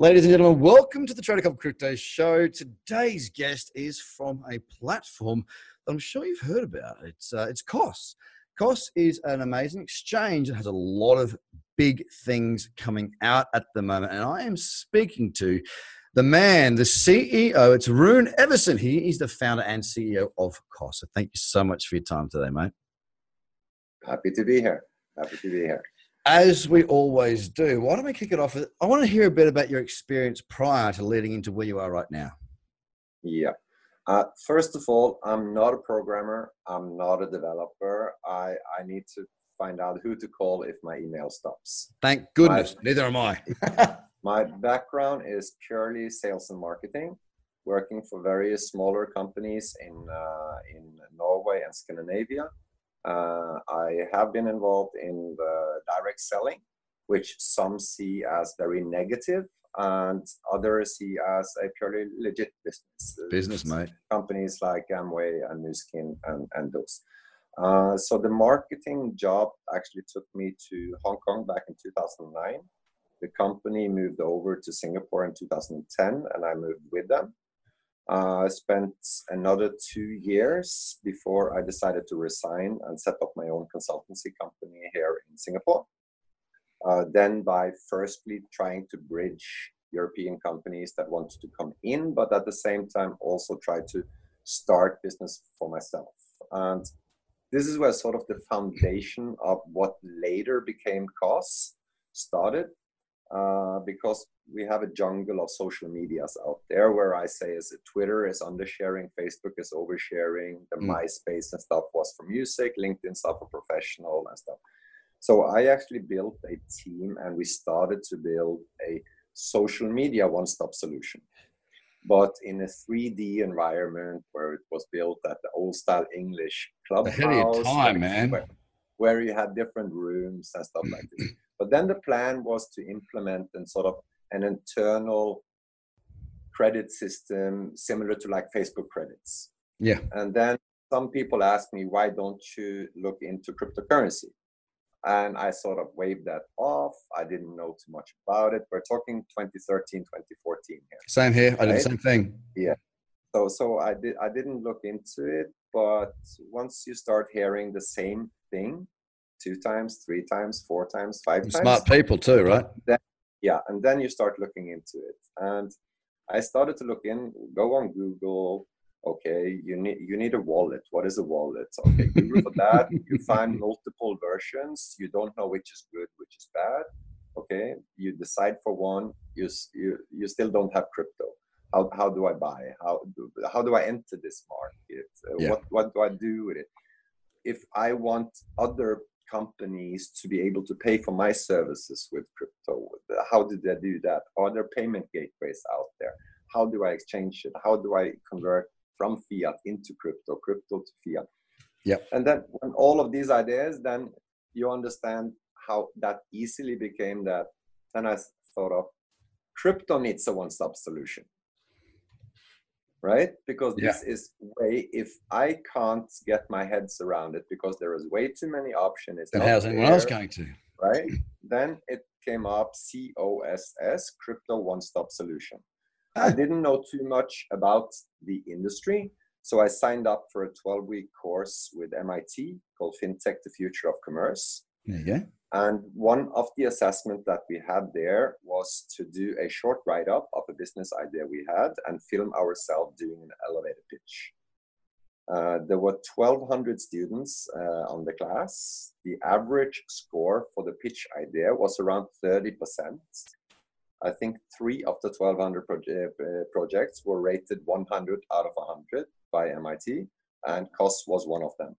Ladies and gentlemen, welcome to the Trader Cobb Crypto Show. Today's guest is from a platform that I'm sure you've heard about. It's uh, it's COSS. COSS is an amazing exchange and has a lot of big things coming out at the moment. And I am speaking to the man, the CEO. It's Rune Evensen. He is the founder and CEO of COSS. So thank you so much for your time today, mate. Happy to be here. Happy to be here. As we always do, why don't we kick it off? I want to hear a bit about your experience prior to leading into where you are right now. Yeah. Uh, first of all, I'm not a programmer. I'm not a developer. I, I need to find out who to call if my email stops. Thank goodness. My, Neither am I. my background is purely sales and marketing, working for various smaller companies in uh, in Norway and Scandinavia. Uh, I have been involved in the direct selling, which some see as very negative and others see as a purely legit business. Business, mate. Companies like Amway and Nu Skin and, and those. Uh, so the marketing job actually took me to Hong Kong back in 2009. The company moved over to Singapore in 2010, and I moved with them. Uh, spent another two years before I decided to resign and set up my own consultancy company here in Singapore. Uh, then, by firstly trying to bridge European companies that wanted to come in, but at the same time also try to start business for myself. And this is where sort of the foundation of what later became COSS started uh, because we have a jungle of social medias out there where I say is Twitter is undersharing, Facebook is oversharing, the mm. MySpace and stuff was for music, LinkedIn stuff for professional and stuff. So I actually built a team and we started to build a social media one-stop solution but in a 3D environment where it was built at the old style English clubhouse. Ahead of time, man. Where, where, you had different rooms and stuff like this. But then the plan was to implement and sort of an internal credit system similar to like Facebook credits. Yeah. And then some people ask me, why don't you look into cryptocurrency? and I sort of waved that off. I didn't know too much about it. We're talking 2013, 2014 here. Same here. I did the same thing. Yeah. So so I did I didn't look into it, but once you start hearing the same thing two times, three times, four times, five times. Smart people too, right? Then, yeah, and then you start looking into it. And I started to look in, go on Google, okay you need you need a wallet. What is a wallet? Okay google for that. You find multiple versions. You don't know which is good which is bad. Okay you decide for one. You you, you still don't have crypto. How, how do i buy? How do, how do i enter this market? Uh, yeah. what what do i do with it? If i want other companies to be able to pay for my services with crypto how do they do that are there payment gateways out there how do i exchange it how do i convert from fiat into crypto, crypto to fiat. Yeah. And then when all of these ideas, then you understand how that easily became that. Then I thought of crypto needs a one-stop solution. Right? Because this yeah. is way if I can't get my heads around it because there is way too many options. And how's anyone else going to? Right? then it came up COSS, crypto one-stop solution. I didn't know too much about the industry, so I signed up for a 12 week course with MIT called FinTech The Future of Commerce. Yeah. And one of the assessment that we had there was to do a short write up of a business idea we had and film ourselves doing an elevator pitch. Uh, there were 1,200 students uh, on the class. The average score for the pitch idea was around 30%. I think three of the 1200 proje- uh, projects were rated 100 out of 100 by MIT, and COSS was one of them.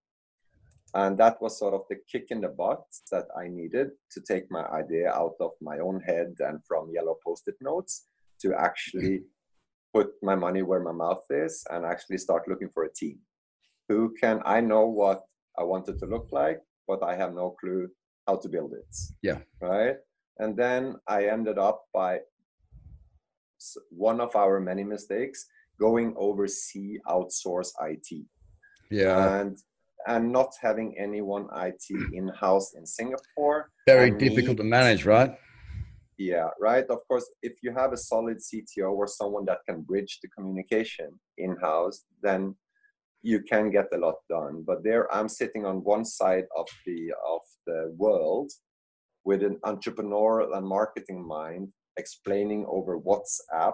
And that was sort of the kick in the butt that I needed to take my idea out of my own head and from yellow post it notes to actually mm-hmm. put my money where my mouth is and actually start looking for a team. Who can I know what I want it to look like, but I have no clue how to build it. Yeah. Right and then I ended up by one of our many mistakes going oversee outsource IT. Yeah. And and not having anyone IT in house in Singapore. Very difficult to manage, right? Yeah, right. Of course, if you have a solid CTO or someone that can bridge the communication in house, then you can get a lot done. But there, I'm sitting on one side of the of the world with an entrepreneurial and marketing mind, explaining over WhatsApp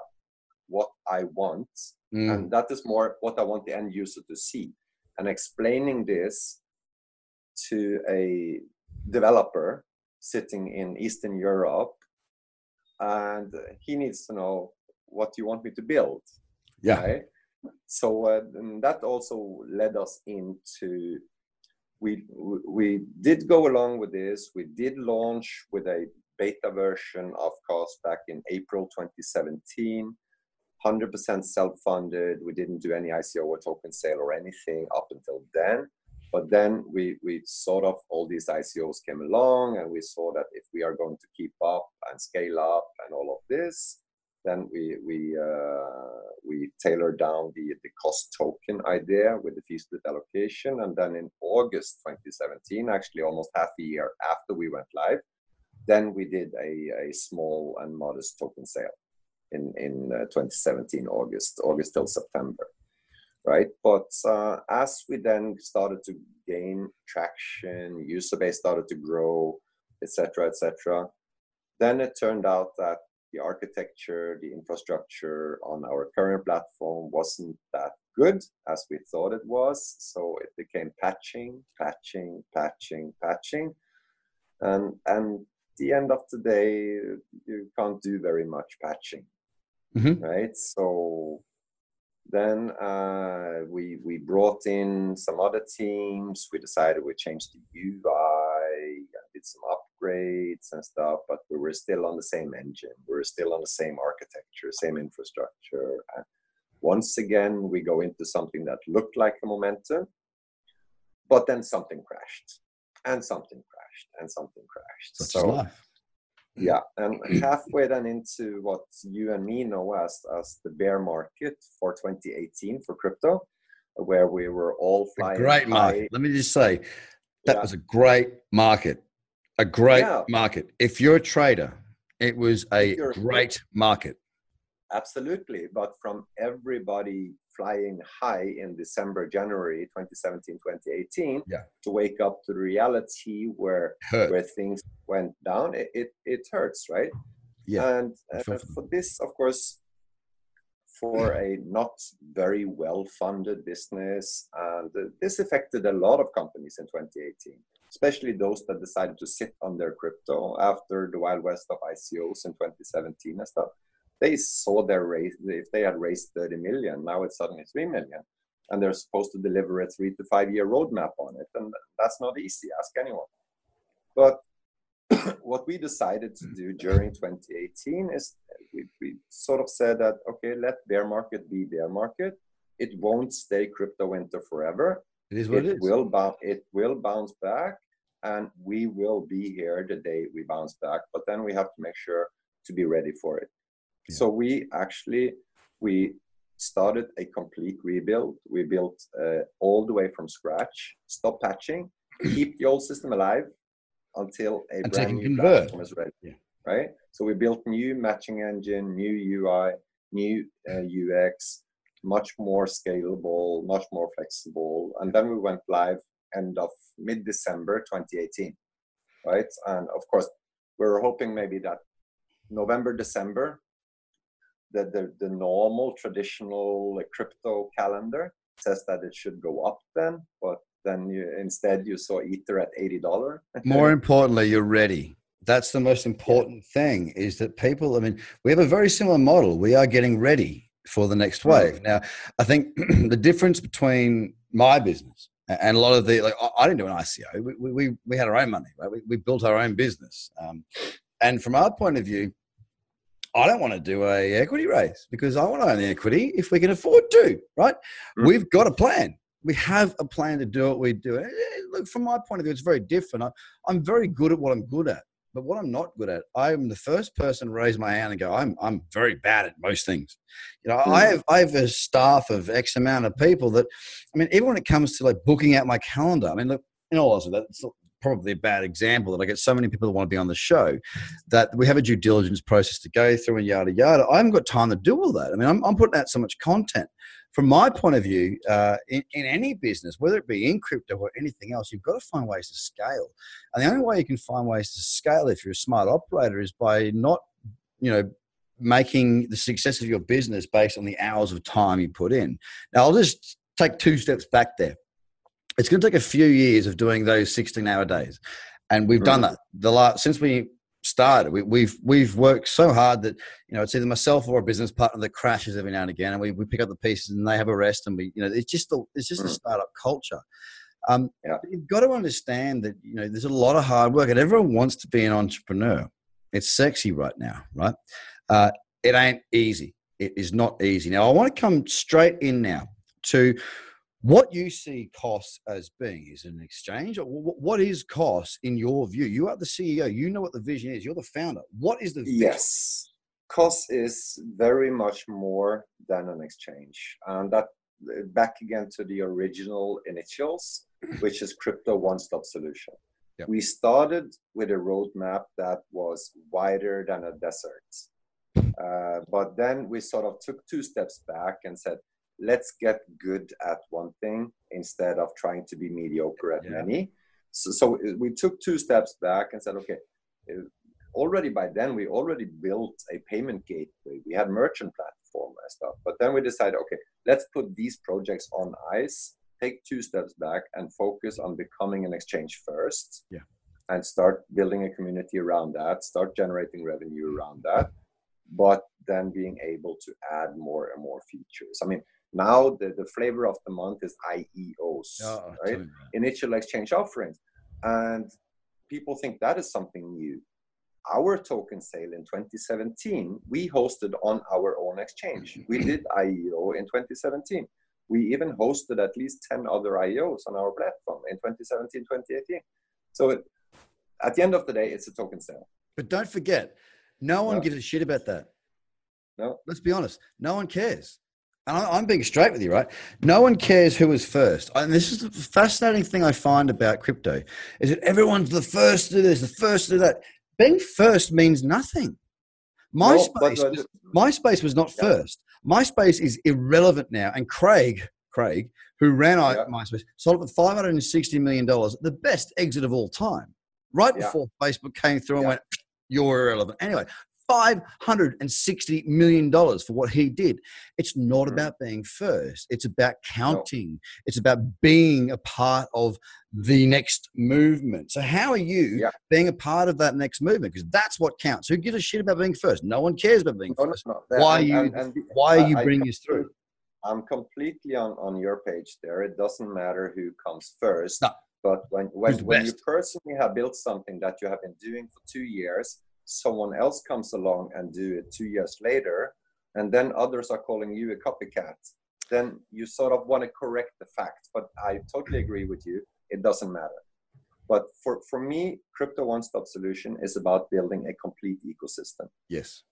what I want, mm. and that is more what I want the end user to see, and explaining this to a developer sitting in Eastern Europe and he needs to know what you want me to build. Yeah. Right? So uh, that also led us into we we did go along with this. We did launch with a beta version of COSS back in April 2017. 100% self-funded. We didn't do any ICO or token sale or anything up until then. But then we, we sort of, all these ICOs came along and we saw that if we are going to keep up and scale up and all of this, then we, we, uh, we tailored down the, the COSS token idea with the fee split allocation. And then in August 2017, actually almost half a year after we went live, then we did a, a small and modest token sale in, in uh, 2017, August, August till September right? But uh, as we then started to gain traction, user base started to grow, etc., etc., then it turned out that the architecture, the infrastructure on our current platform wasn't that good as we thought it was. So it became patching, patching, patching, patching, and and the end of the day, can't do very much patching, mm-hmm. right? So then uh, we we brought in some other teams. We decided we changed the UI, did some upgrades and stuff, but we were still on the same engine. We were still on the same architecture, same infrastructure. And once again, we go into something that looked like a momentum, but then something crashed, and something crashed, and something crashed. Such so life yeah and halfway then into what you and me know as as the bear market for 2018 for crypto where we were all flying a great market. let me just say that yeah. was a great market. A great yeah. market. If you're a trader it was a great market absolutely but from everybody flying high in December, January 2017, 2018 yeah. to wake up to the reality where Hurt. where things went down. It, it, it hurts, right? Yeah. And uh, for this, of course, for a not very well funded business, and this affected a lot of companies in 2018 especially those that decided to sit on their crypto after the wild west of ICOs in 2017 and stuff they saw their raise if they had raised 30 million now it's suddenly 3 million and they're supposed to deliver a three to five year roadmap on it and that's not easy ask anyone. But what we decided to do during 2018 is we, we sort of said that okay let bear market be bear market. It won't stay crypto winter forever. It is what it, it is. will bounce it will bounce back and we will be here the day we bounce back but then we have to make sure to be ready for it so we actually we started a complete rebuild. We built uh, all the way from scratch, stop patching, keep the old system alive until a and brand new convert. platform is ready. Yeah. Right. So we built new matching engine, new UI, new uh, UX, much more scalable, much more flexible, and then we went live end of mid December 2018. Right. And of course, we were hoping maybe that November, December, the, the, the normal traditional crypto calendar says that it should go up then, but then you, instead you saw Ether at $80. More importantly, you're ready. That's the most important yeah. thing is that people, I mean, we have a very similar model. We are getting ready for the next wave. Now, I think the difference between my business and a lot of the, like, I didn't do an ICO. We, we, we had our own money, right? We, we built our own business. Um, and from our point of view, I don't want to do a equity raise because I want to own the equity if we can afford to, right? Mm. We've got a plan. We have a plan to do what we do. Look, from my point of view, it's very different. I, I'm very good at what I'm good at, but what I'm not good at, I'm the first person to raise my hand and go, I'm, I'm very bad at most things. You know, mm. I have I have a staff of X amount of people that, I mean, even when it comes to like booking out my calendar, I mean, look, in all honesty, that's probably a bad example that I get so many people that want to be on the show that we have a due diligence process to go through and yada yada. I haven't got time to do all that. I mean, I'm, I'm putting out so much content. From my point of view, uh, in, in any business, whether it be in crypto or anything else, you've got to find ways to scale. And the only way you can find ways to scale if you're a smart operator is by not, you know, making the success of your business based on the hours of time you put in. Now, I'll just take two steps back there. It's going to take a few years of doing those 16 hour days. And we've done that the last, since we started. We, have we've, we've worked so hard that you know it's either myself or a business partner that crashes every now and again, and we, we pick up the pieces and they have a rest, and we you know it's just a, it's just a startup culture. Um, yeah. You've got to understand that you know there's a lot of hard work, and everyone wants to be an entrepreneur. It's sexy right now, right? Uh, it ain't easy. It is not easy. Now, I want to come straight in now to what you see COSS as being. Is an exchange? What is COSS in your view? You are the CEO. You know what the vision is. You're the founder. What is the vision? Yes. COSS is very much more than an exchange. And that back again to the original initials, which is crypto one-stop solution. Yep. We started with a roadmap that was wider than a desert. Uh, but then we sort of took two steps back and said, let's get good at one thing instead of trying to be mediocre at yeah. many. So, so we took two steps back and said, okay, uh, already by then we already built a payment gateway. We had merchant platform and stuff. But then we decided, okay, let's put these projects on ice, take two steps back, and focus on becoming an exchange first. Yeah. And start building a community around that, start generating revenue around that but then being able to add more and more features. I mean, now the, the flavor of the month is IEOs, oh, right? Initial exchange offerings. And people think that is something new. Our token sale in 2017, we hosted on our own exchange. We did IEO in 2017. We even hosted at least 10 other IEOs on our platform in 2017, 2018. So it, at the end of the day, it's a token sale. But don't forget, no one no. gives a shit about that. No. Let's be honest. No one cares. And I'm being straight with you, right? No one cares who was first. And this is the fascinating thing I find about crypto is that everyone's the first to do this, the first to do that. Being first means nothing. MySpace, was, MySpace was not yeah. first. MySpace is irrelevant now. And Craig, Craig, who ran yeah. MySpace, sold it for $560 million, the best exit of all time, right yeah. before Facebook came through and went, you're irrelevant. Anyway, $560 million for what he did. It's not mm. about being first, it's about counting, no. it's about being a part of the next movement. So, how are you yeah. being a part of that next movement? Because that's what counts. Who gives a shit about being first? No one cares about being no, first. No, why, and, are you, and, and, why are you bringing us through? I'm completely on, on your page there. It doesn't matter who comes first. No. But when, when, when you personally have built something that you have been doing for two years, someone else comes along and do it two years later, and then others are calling you a copycat, then you sort of want to correct the facts. But I totally agree with you. It doesn't matter. But for, for me, crypto one-stop solution is about building a complete ecosystem. Yes.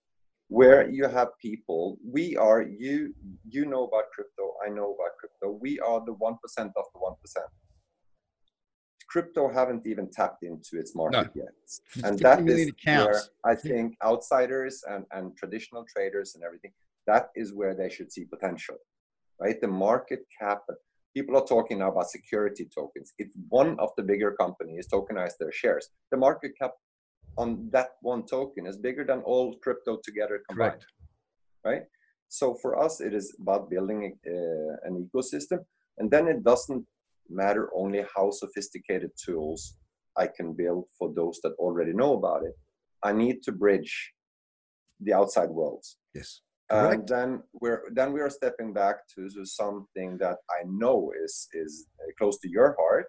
Where you have people, we are you you know about crypto, I know about crypto. We are the one percent of the one percent crypto haven't even tapped into its market no. yet. And that is where I think outsiders and, and traditional traders and everything, that is where they should see potential, right? The market cap, people are talking now about security tokens. If one of the bigger companies tokenize their shares, the market cap on that one token is bigger than all crypto together combined, Correct. right? So for us, it is about building a, uh, an ecosystem, and then it doesn't matter only how sophisticated tools I can build for those that already know about it. I need to bridge the outside worlds. Yes. Correct. And then we're then we are stepping back to, to something that I know is is uh, close to your heart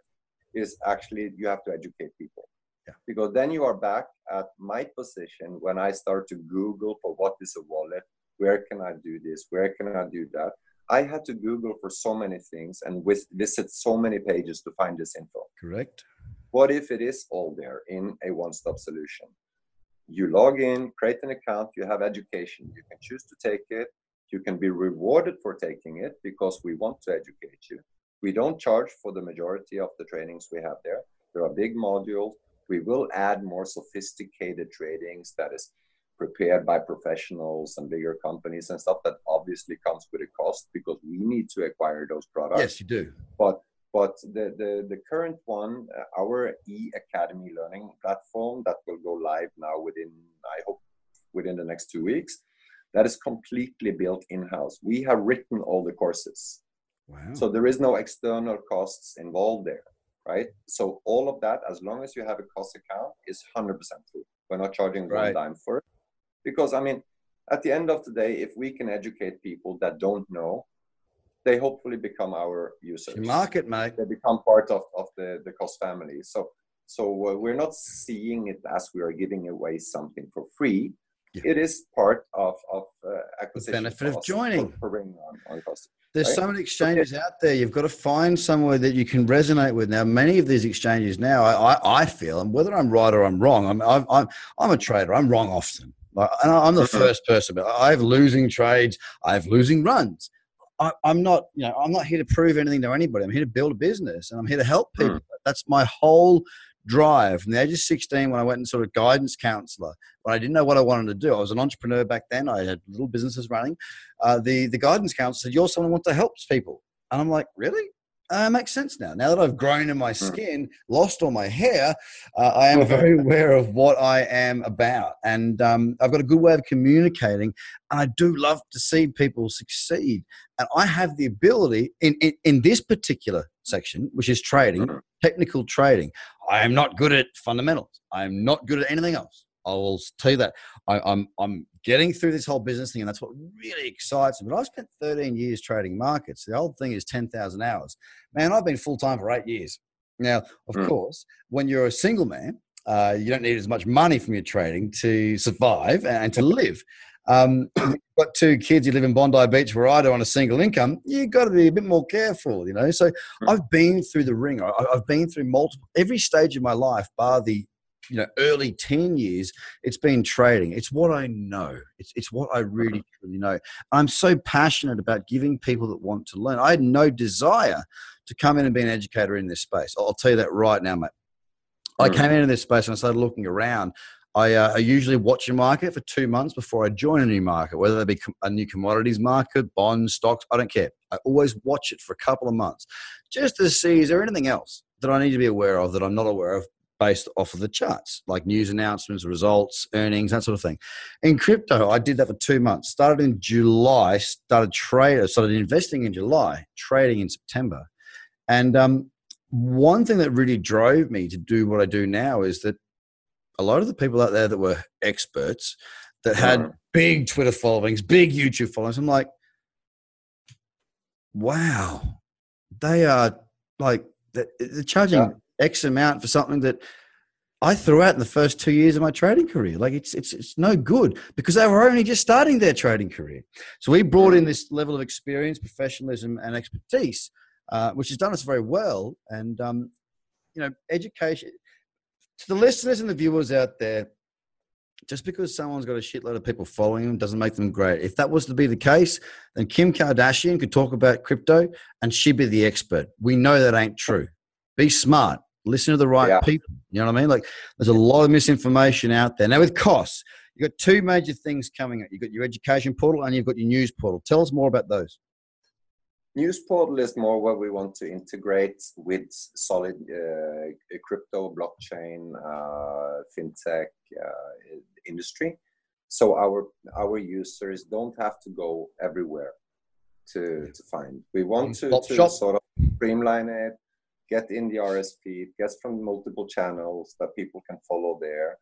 is actually you have to educate people. Yeah. Because then you are back at my position when I start to Google for what is a wallet, where can I do this, where can I do that, I had to Google for so many things and visit so many pages to find this info. Correct. What if it is all there in a one stop solution? You log in, create an account, you have education. You can choose to take it. You can be rewarded for taking it because we want to educate you. We don't charge for the majority of the trainings we have there. There are big modules. We will add more sophisticated trainings that is prepared by professionals and bigger companies and stuff that obviously comes with a COSS because we need to acquire those products. Yes, you do. But but the, the, the current one, uh, our e academy learning platform that will go live now within I hope within the next two weeks, that is completely built in house. We have written all the courses. Wow. So there is no external costs involved there, right? So all of that, as long as you have a cost account, is 100% free. We're not charging right. one dime for it because i mean at the end of the day if we can educate people that don't know they hopefully become our users market mate they become part of, of the the COSS family so so uh, we're not seeing it as we are giving away something for free yeah. it is part of of uh, acquisition the benefit of joining for, for on, on COSS there's right? so many exchanges okay. out there. You've got to find somewhere that you can resonate with. Now, many of these exchanges now, I, I feel, and whether I'm right or I'm wrong, I'm, I'm, I'm a trader. I'm wrong often. And I'm the first person, but I have losing trades. I have losing runs. I, am not, you know, I'm not here to prove anything to anybody. I'm here to build a business, and I'm here to help mm. people. Mm. That's my whole drive. From the age of 16, when I went and sort of guidance counselor, when I didn't know what I wanted to do, I was an entrepreneur back then. I had little businesses running. Uh, the the guidance counselor said, "You're someone who wants to help people," and I'm like, "Really?" Uh, makes sense now. Now that I've grown in my hmm. skin, lost all my hair, uh, I am very aware of what I am about. And um, I've got a good way of communicating. And I do love to see people succeed. And I have the ability in, in, in this particular section, which is trading, hmm. technical trading. I am not good at fundamentals. I am not good at anything else. I will tell you that I, I'm I'm getting through this whole business thing, and that's what really excites me. But I spent 13 years trading markets. The old thing is 10,000 hours. Man, I've been full time for eight years. Now, of mm. course, when you're a single man, uh, you don't need as much money from your trading to survive and to live. Um, you've got two kids, you live in Bondi Beach where I do on a single income, you've got to be a bit more careful, you know. So mm. I've been through the ring. I, I've been through multiple, every stage of my life, bar the you know early 10 years it's been trading. It's what i know. It's, it's what i really truly know. I'm so passionate about giving people that want to learn. I had no desire to come in and be an educator in this space. I'll tell you that right now mate. I came into this space and i started looking around. I, uh, I, usually watch a market for two months before I join a new market, whether it be a new commodities market, bonds, stocks, I don't care. I always watch it for a couple of months just to see is there anything else that I need to be aware of that I'm not aware of based off of the charts, like news announcements, results, earnings, that sort of thing. In crypto, I did that for two months. Started in July, started trading, started investing in July, trading in September. And um, one thing that really drove me to do what I do now is that a lot of the people out there that were experts that had big Twitter followings, big YouTube followings, I'm like, wow, they are like, they're charging. X amount for something that I threw out in the first two years of my trading career. Like it's it's it's no good because they were only just starting their trading career. So we brought in this level of experience, professionalism, and expertise, uh, which has done us very well. And um, you know, education to the listeners and the viewers out there. Just because someone's got a shitload of people following them doesn't make them great. If that was to be the case, then Kim Kardashian could talk about crypto and she'd be the expert. We know that ain't true. Be smart. Listen to the right yeah. people. You know what I mean? Like there's a lot of misinformation out there. Now with costs, you've got two major things coming up. You've got your education portal and you've got your news portal. Tell us more about those. News portal is more where we want to integrate with solid uh, crypto, blockchain, uh, fintech uh, industry. So our our users don't have to go everywhere to to find. We want to, to sort of streamline it, get in the RSS, feed, get from multiple channels that people can follow there.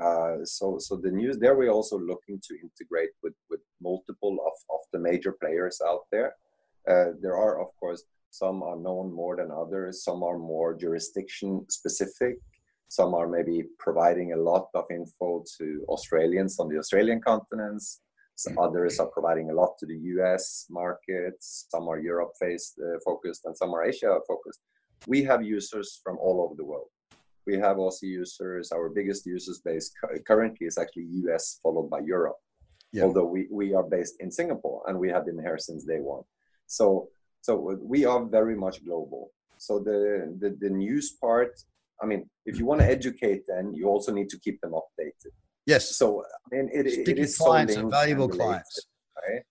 Uh, so, so the news there, we're also looking to integrate with, with multiple of, of the major players out there. Uh, there are, of course, some are known more than others. Some are more jurisdiction specific. Some are maybe providing a lot of info to Australians on the Australian continents. Some mm. others are providing a lot to the US markets. Some are Europe based uh, focused and some are Asia focused we have users from all over the world. We have Aussie users. Our biggest users base currently is actually US, followed by Europe. Yeah. Although we, we are based in Singapore and we have been here since day one. So so we are very much global. So the the, the news part I mean, if you want to educate them, you also need to keep them updated. Yes. So I mean, it, it is clients so and valuable related, clients. right?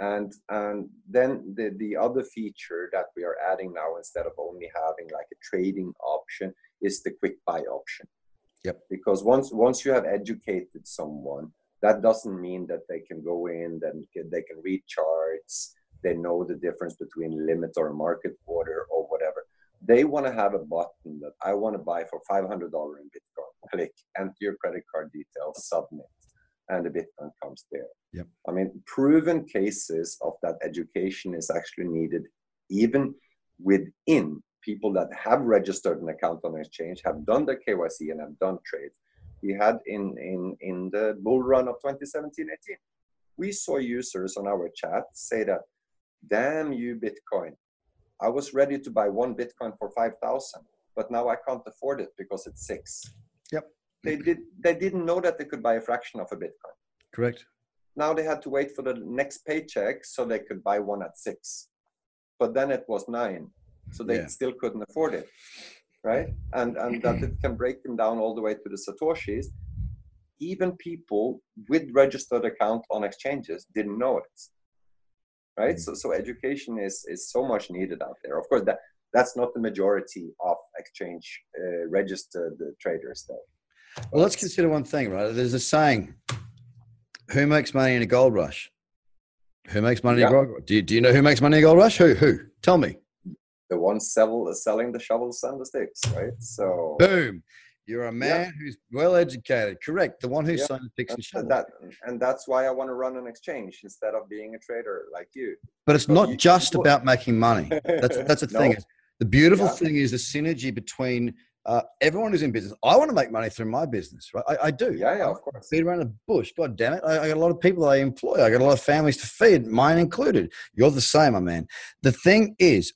And and then the the other feature that we are adding now, instead of only having like a trading option, is the quick buy option. Yep. Because once once you have educated someone, that doesn't mean that they can go in, then they can read charts, they know the difference between limit or market order or whatever. They want to have a button that I want to buy for $500 in Bitcoin. Click, enter your credit card details, submit, and the Bitcoin comes there. Yep. I mean, proven cases of that education is actually needed even within people that have registered an account on exchange, have done their KYC, and have done trades. We had in in in the bull run of 2017-18, we saw users on our chat say that, "Damn you, Bitcoin! I was ready to buy one Bitcoin for five thousand, but now I can't afford it because it's six. Yep. They did. They didn't know that they could buy a fraction of a Bitcoin. Correct. Now they had to wait for the next paycheck so they could buy one at six, but then it was nine, so they Yeah. still couldn't afford it, right? And and that it can break them down all the way to the satoshis. Even people with registered account on exchanges didn't know it, right? Mm. So so education is is so much needed out there. Of course, that that's not the majority of exchange uh, registered traders, though. Well, let's consider one thing, right? There's a saying: "Who makes money in a gold rush? Who makes money in a gold rush? Do you, do you know who makes money in a gold rush? Who? Who? Tell me. the ones sell, selling the shovels and the sticks, right? So Boom. You're a man who's well educated. Correct. The one who's Yeah. selling the picks and shovels. that and that's why I want to run an exchange instead of being a trader like you. but it's so not you- just you- about making money. That's that's the thing. No. The beautiful Yeah. thing is the synergy between uh, everyone who's in business. I want to make money through my business, right? I, I do. Yeah, yeah, of course. Feed around the bush. God damn it. I, I got a lot of people I employ. I got a lot of families to feed, mine included. You're the same, my man. The thing is,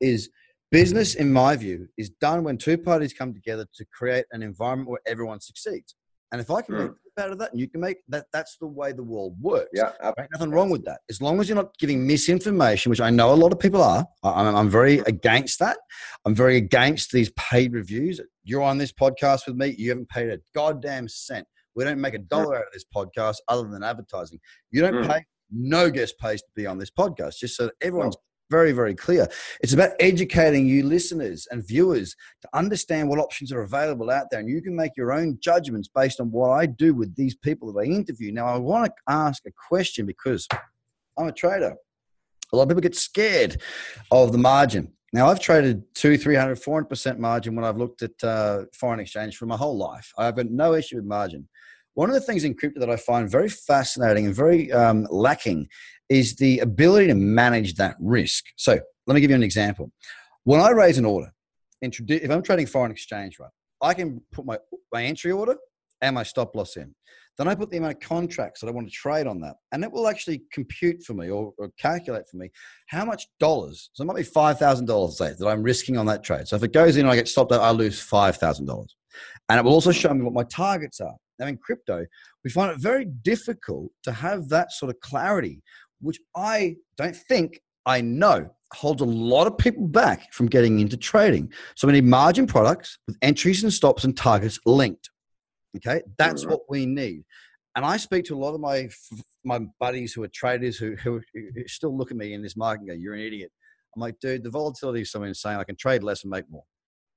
is business, in my view, is done when two parties come together to create an environment where everyone succeeds. And if I can make out of that and you can make that, that's the way the world works. Yeah, Right? Nothing wrong with that. As long as you're not giving misinformation, which I know a lot of people are, I'm, I'm very against that. I'm very against these paid reviews. You're on this podcast with me. You haven't paid a goddamn cent. We don't make a dollar out of this podcast other than advertising. You don't Mm. pay. No guest pays to be on this podcast, just so that everyone's very, very clear. It's about educating you listeners and viewers to understand what options are available out there. And you can make your own judgments based on what I do with these people that I interview. Now, I want to ask a question because I'm a trader. A lot of people get scared of the margin. Now, I've traded two, 300, 400% margin when I've looked at uh, foreign exchange for my whole life. I've got no issue with margin. One of the things in crypto that I find very fascinating and very um, lacking is the ability to manage that risk. So, let me give you an example. When I raise an order, if I'm trading foreign exchange, right, I can put my, my entry order and my stop loss in. Then I put the amount of contracts that I want to trade on that, and it will actually compute for me or, or calculate for me how much dollars. So it might be five thousand dollars that I'm risking on that trade. So if it goes in and I get stopped out, I lose five thousand dollars, and it will also show me what my targets are. Now in crypto, we find it very difficult to have that sort of clarity, which I don't think I know holds a lot of people back from getting into trading. So we need margin products with entries and stops and targets linked. Okay, that's Mhm. what we need. And I speak to a lot of my my buddies who are traders who, who, who still look at me in this market and go, "You're an idiot." I'm like, dude, the volatility is so insane. I can trade less and make more.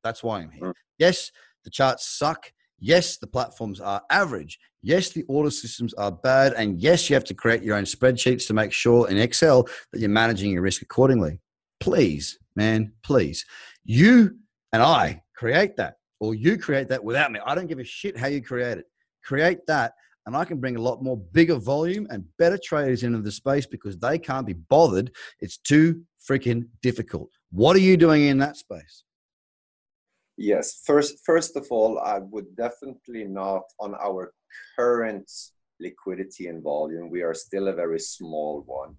That's why I'm here. Mm. Yes, the charts suck. Yes, the platforms are average. Yes, the order systems are bad. And yes, you have to create your own spreadsheets to make sure in Excel that you're managing your risk accordingly. Please, man, please. You and I create that, or you create that without me. I don't give a shit how you create it. Create that, and I can bring a lot more bigger volume and better traders into the space because they can't be bothered. It's too freaking difficult. What are you doing in that space? Yes. First, first of all, I would definitely not on our current liquidity and volume. We are still a very small one.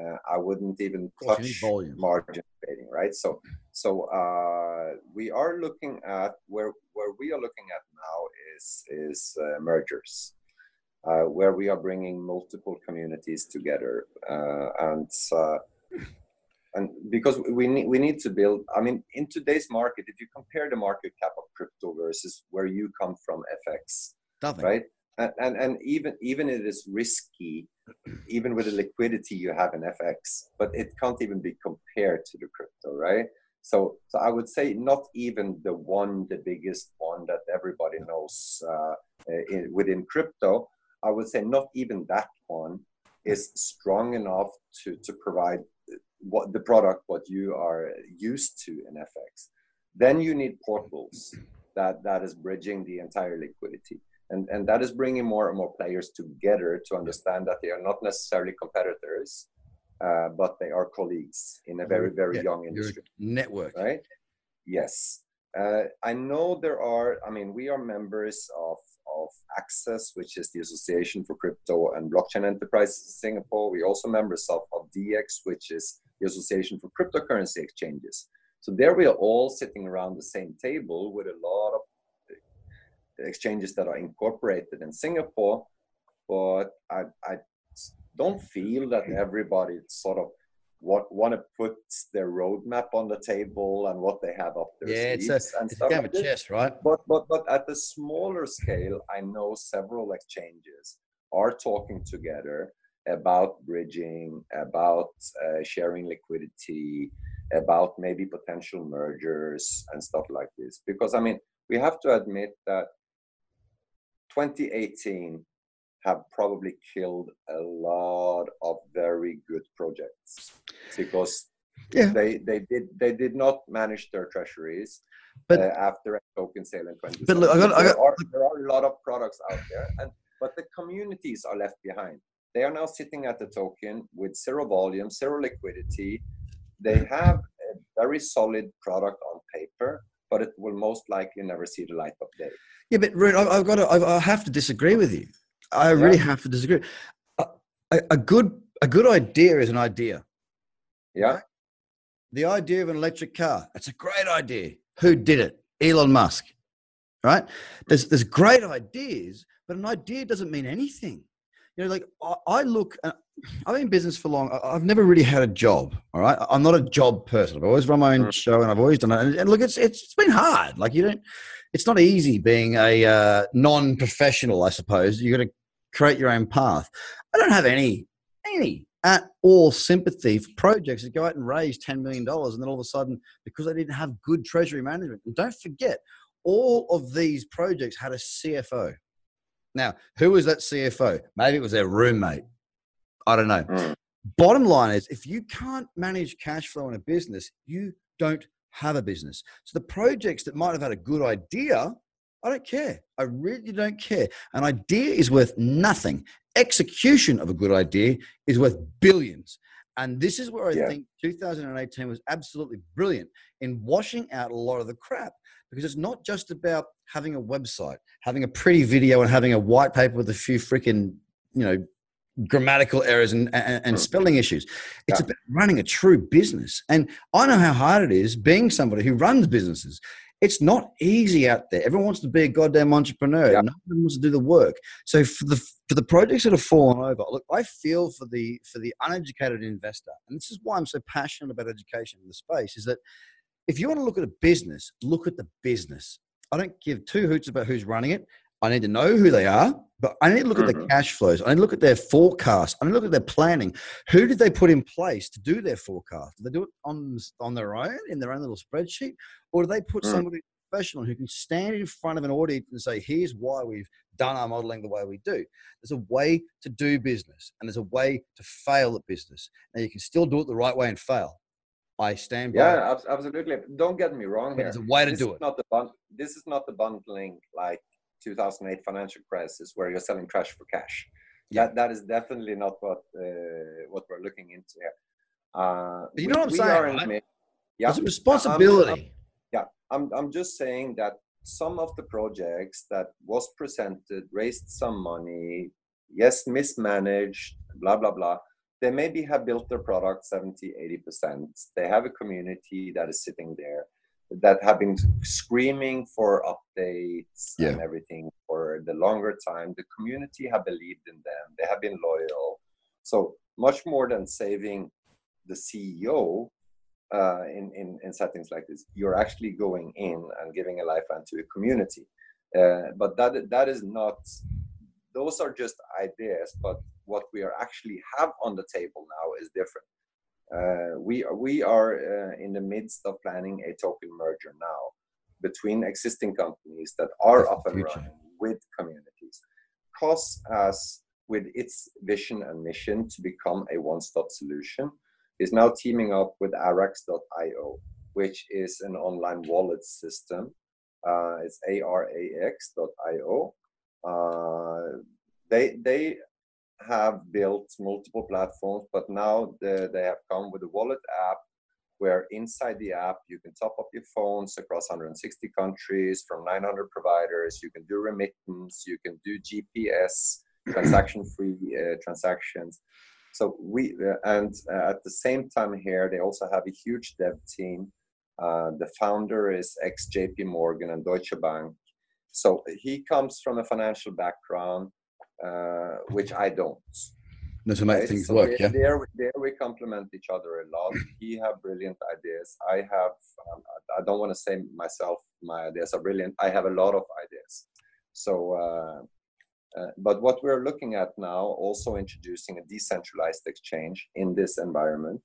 Uh, I wouldn't even course, you need touch margin trading, right? So, so uh, we are looking at where where we are looking at now is is uh, mergers, uh, where we are bringing multiple communities together, uh, and uh, and because we need we need to build i mean in today's market if you compare the market cap of crypto versus where you come from fx Nothing. right? And, and and even even it is risky even with the liquidity you have in fx but it can't even be compared to the crypto right? So so i would say not even the one the biggest one that everybody knows uh, in, within crypto. I would say not even that one is strong enough to to provide what the product what you are used to in FX. Then you need portals that that is bridging the entire liquidity. And, and that is bringing more and more players together to understand that they are not necessarily competitors, uh, but they are colleagues in a very very yeah, young industry. Network, right? Yes, uh, I know there are. I mean, we are members of of Access, which is the Association for Crypto and Blockchain Enterprises in Singapore. We also members of, of DX, which is the Association for Cryptocurrency Exchanges. So there we are all sitting around the same table with a lot of exchanges that are incorporated in Singapore. But I, I don't feel that everybody sort of what want to put their roadmap on the table and what they have up their yeah, sleeves it's a, and it's stuff a game like of chess, right? But but but at the smaller scale, I know several exchanges are talking together about bridging, about uh, sharing liquidity, about maybe potential mergers and stuff like this. Because I mean, we have to admit that 2018 have probably killed a lot of very good projects because yeah. they they did they did not manage their treasuries but, uh, after a token sale in 20. But look, I got, I got, there, are, there are a lot of products out there, and but the communities are left behind. They are now sitting at the token with zero volume, zero liquidity. They have a very solid product on paper, but it will most likely never see the light of day. Yeah, but Rune, I've got to, I have to disagree with you. I really yeah. have to disagree. A, a, good a good idea is an idea. Yeah. Right? The idea of an electric car. That's a great idea. Who did it? Elon Musk. Right? There's there's great ideas, but an idea doesn't mean anything. You know, like I, I look. Uh, I've been in business for long. I've never really had a job. All right, I'm not a job person. I've always run my own mm. show, and I've always done it. And, and look, it's it's been hard. Like you don't. It's not easy being a uh, non-professional. I suppose you got to create your own path. I don't have any, any at all sympathy for projects that go out and raise $10 million and then all of a sudden, because they didn't have good treasury management. And don't forget, all of these projects had a CFO. Now, who was that CFO? Maybe it was their roommate. I don't know. Mm. Bottom line is, if you can't manage cash flow in a business, you don't have a business. So the projects that might have had a good idea I don't care. I really don't care. An idea is worth nothing. Execution of a good idea is worth billions. And this is where I yeah. think 2018 was absolutely brilliant in washing out a lot of the crap because it's not just about having a website, having a pretty video, and having a white paper with a few freaking, you know, grammatical errors and, and, and spelling issues. It's yeah. about running a true business. And I know how hard it is being somebody who runs businesses it's not easy out there. Everyone wants to be a goddamn entrepreneur. Yeah. No one wants to do the work. So for the for the projects that have fallen over, look, I feel for the for the uneducated investor, and this is why I'm so passionate about education in the space. Is that if you want to look at a business, look at the business. I don't give two hoots about who's running it. I need to know who they are, but I need to look mm-hmm. at their cash flows. I need to look at their forecast. I need to look at their planning. Who did they put in place to do their forecast? Did they do it on on their own in their own little spreadsheet, or do they put mm. somebody professional who can stand in front of an audience and say, "Here's why we've done our modeling the way we do"? There's a way to do business, and there's a way to fail at business. Now you can still do it the right way and fail. I stand by. Yeah, absolutely. Don't get me wrong here. There's a way to this do it. Not the bun- this is not the bundling like 2008 financial crisis where you're selling trash for cash. Yeah. That, that is definitely not what uh, what we're looking into here. Uh, you know what I'm saying? Right? yeah. It's a responsibility. I'm, I'm, yeah, I'm, I'm just saying that some of the projects that was presented raised some money, yes, mismanaged, blah, blah, blah. They maybe have built their product 70, 80%. They have a community that is sitting there that have been screaming for updates yeah. and everything for the longer time. The community have believed in them. They have been loyal. So much more than saving the CEO, uh, in, in, in settings like this. You're actually going in and giving a lifeline to a community. Uh, but that that is not those are just ideas but what we are actually have on the table now is different uh, we are, we are uh, in the midst of planning a token merger now between existing companies that are up and running with communities. COSS, as with its vision and mission to become a one-stop solution, is now teaming up with Arax.io, which is an online wallet system. Uh, it's arax.io. Uh, they they have built multiple platforms, but now the, they have come with a wallet app where inside the app you can top up your phones across 160 countries from 900 providers. You can do remittance, you can do GPS, transaction-free uh, transactions. So we uh, and uh, at the same time here they also have a huge dev team. Uh, the founder is ex JP Morgan and Deutsche Bank. So he comes from a financial background uh, which I don't. No, to make right? things so work, there, yeah. There, there we complement each other a lot. He have brilliant ideas. I have. Um, I don't want to say myself my ideas are brilliant. I have a lot of ideas. So, uh, uh, but what we're looking at now, also introducing a decentralized exchange in this environment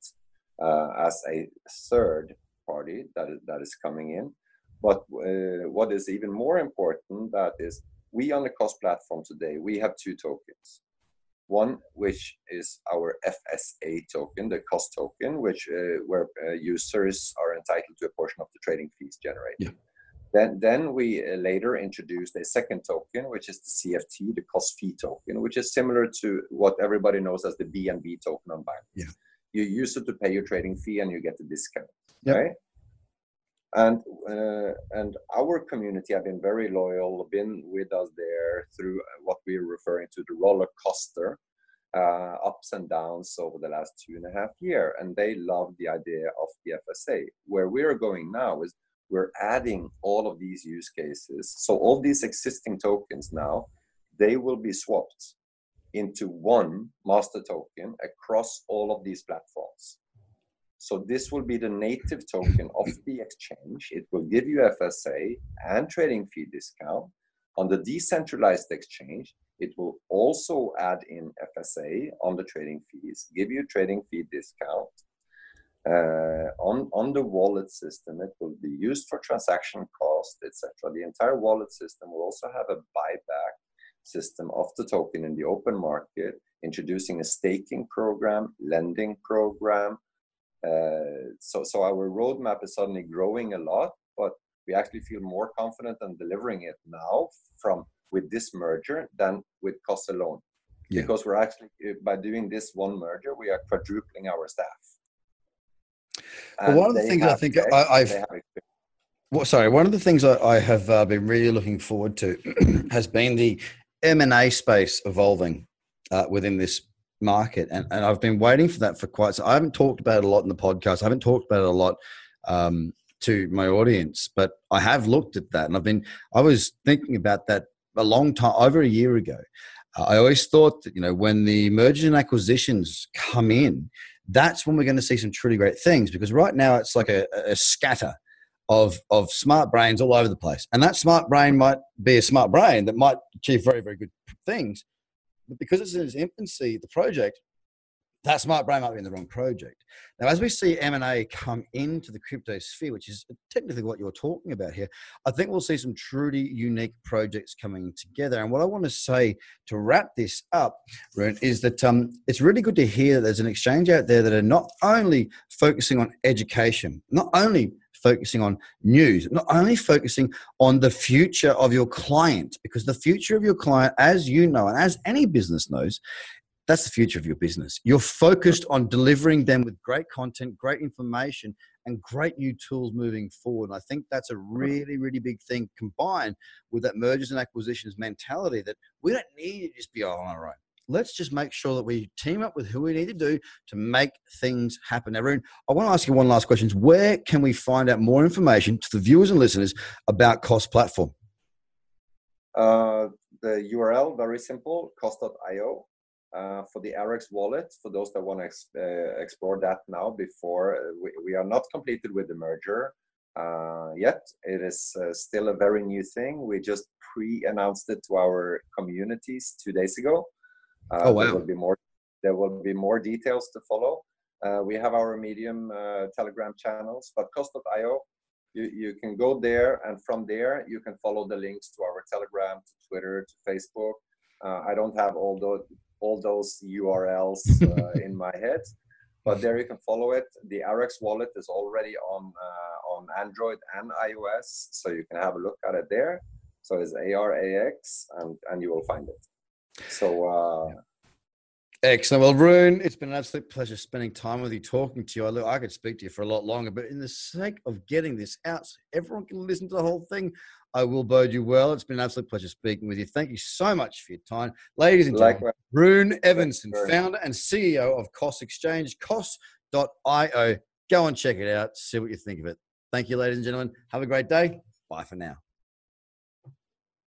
uh, as a third party that is, that is coming in. But uh, what is even more important that is we on the COSS platform today, we have two tokens. One, which is our FSA token, the COSS token, which uh, where uh, users are entitled to a portion of the trading fees generated. Yeah. Then, then we uh, later introduced a second token, which is the CFT, the COSS fee token, which is similar to what everybody knows as the BNB token on Binance. Yeah. You use it to pay your trading fee and you get a discount. Yep. Right? And uh, and our community have been very loyal been with us there through what we're referring to the roller coaster uh, ups and downs over the last two and a half year. And they love the idea of the fsa where we're going now is we're adding all of these use cases. So all these existing tokens now they will be swapped into one master token across all of these platforms so this will be the native token of the exchange. It will give you FSA and trading fee discount. On the decentralized exchange, it will also add in FSA on the trading fees, give you trading fee discount. Uh, on, on the wallet system, it will be used for transaction cost, etc. The entire wallet system will also have a buyback system of the token in the open market, introducing a staking program, lending program, uh, so, so our roadmap is suddenly growing a lot, but we actually feel more confident in delivering it now from with this merger than with COSS alone. Yeah. Because we're actually uh, by doing this one merger, we are quadrupling our staff. Well, one of the things I think I, have well, sorry, one of the things I, I have uh, been really looking forward to has been the M and A space evolving uh, within this market, and, and I've been waiting for that for quite. So I haven't talked about it a lot in the podcast. I haven't talked about it a lot um, to my audience, but I have looked at that, and I've been. I was thinking about that a long time, over a year ago. Uh, I always thought that you know when the mergers and acquisitions come in, that's when we're going to see some truly great things. Because right now it's like a, a scatter of of smart brains all over the place, and that smart brain might be a smart brain that might achieve very very good things but because it's in its infancy, the project, that smart brain might be in the wrong project. Now, as we see M&A come into the crypto sphere, which is technically what you're talking about here, I think we'll see some truly unique projects coming together. And what I want to say to wrap this up, Rune, is that um, it's really good to hear that there's an exchange out there that are not only focusing on education, not only focusing on news, not only focusing on the future of your client, because the future of your client, as you know, and as any business knows, that's the future of your business. You're focused on delivering them with great content, great information, and great new tools moving forward. And I think that's a really, really big thing combined with that mergers and acquisitions mentality that we don't need to just be all on our own let's just make sure that we team up with who we need to do to make things happen. Everyone, I want to ask you one last question. Where can we find out more information to the viewers and listeners about COSS Platform? Uh, the URL, very simple, COSS.io. uh, for the Arax wallet. For those that want to ex- uh, explore that now, before uh, we, we, are not completed with the merger uh, yet. It is uh, still a very new thing. We just pre-announced it to our communities two days ago. Uh, oh wow! There will be more. There will be more details to follow. we have our Medium Telegram channels, but COSS.io you, you can go there and from there you can follow the links to our telegram to twitter to facebook uh, i don't have all those all those urls uh, in my head but there you can follow it the Arax wallet is already on uh, on android and ios so you can have a look at it there so it's arax and and you will find it so uh, Excellent. Well, Rune, it's been an absolute pleasure spending time with you, talking to you. I, look, I could speak to you for a lot longer, but in the sake of getting this out so everyone can listen to the whole thing, I will bode you well. It's been an absolute pleasure speaking with you. Thank you so much for your time. Ladies and gentlemen, Rune Evensen, founder and CEO of COSS Exchange, COSS.io. Go and check it out, see what you think of it. Thank you, ladies and gentlemen. Have a great day. Bye for now.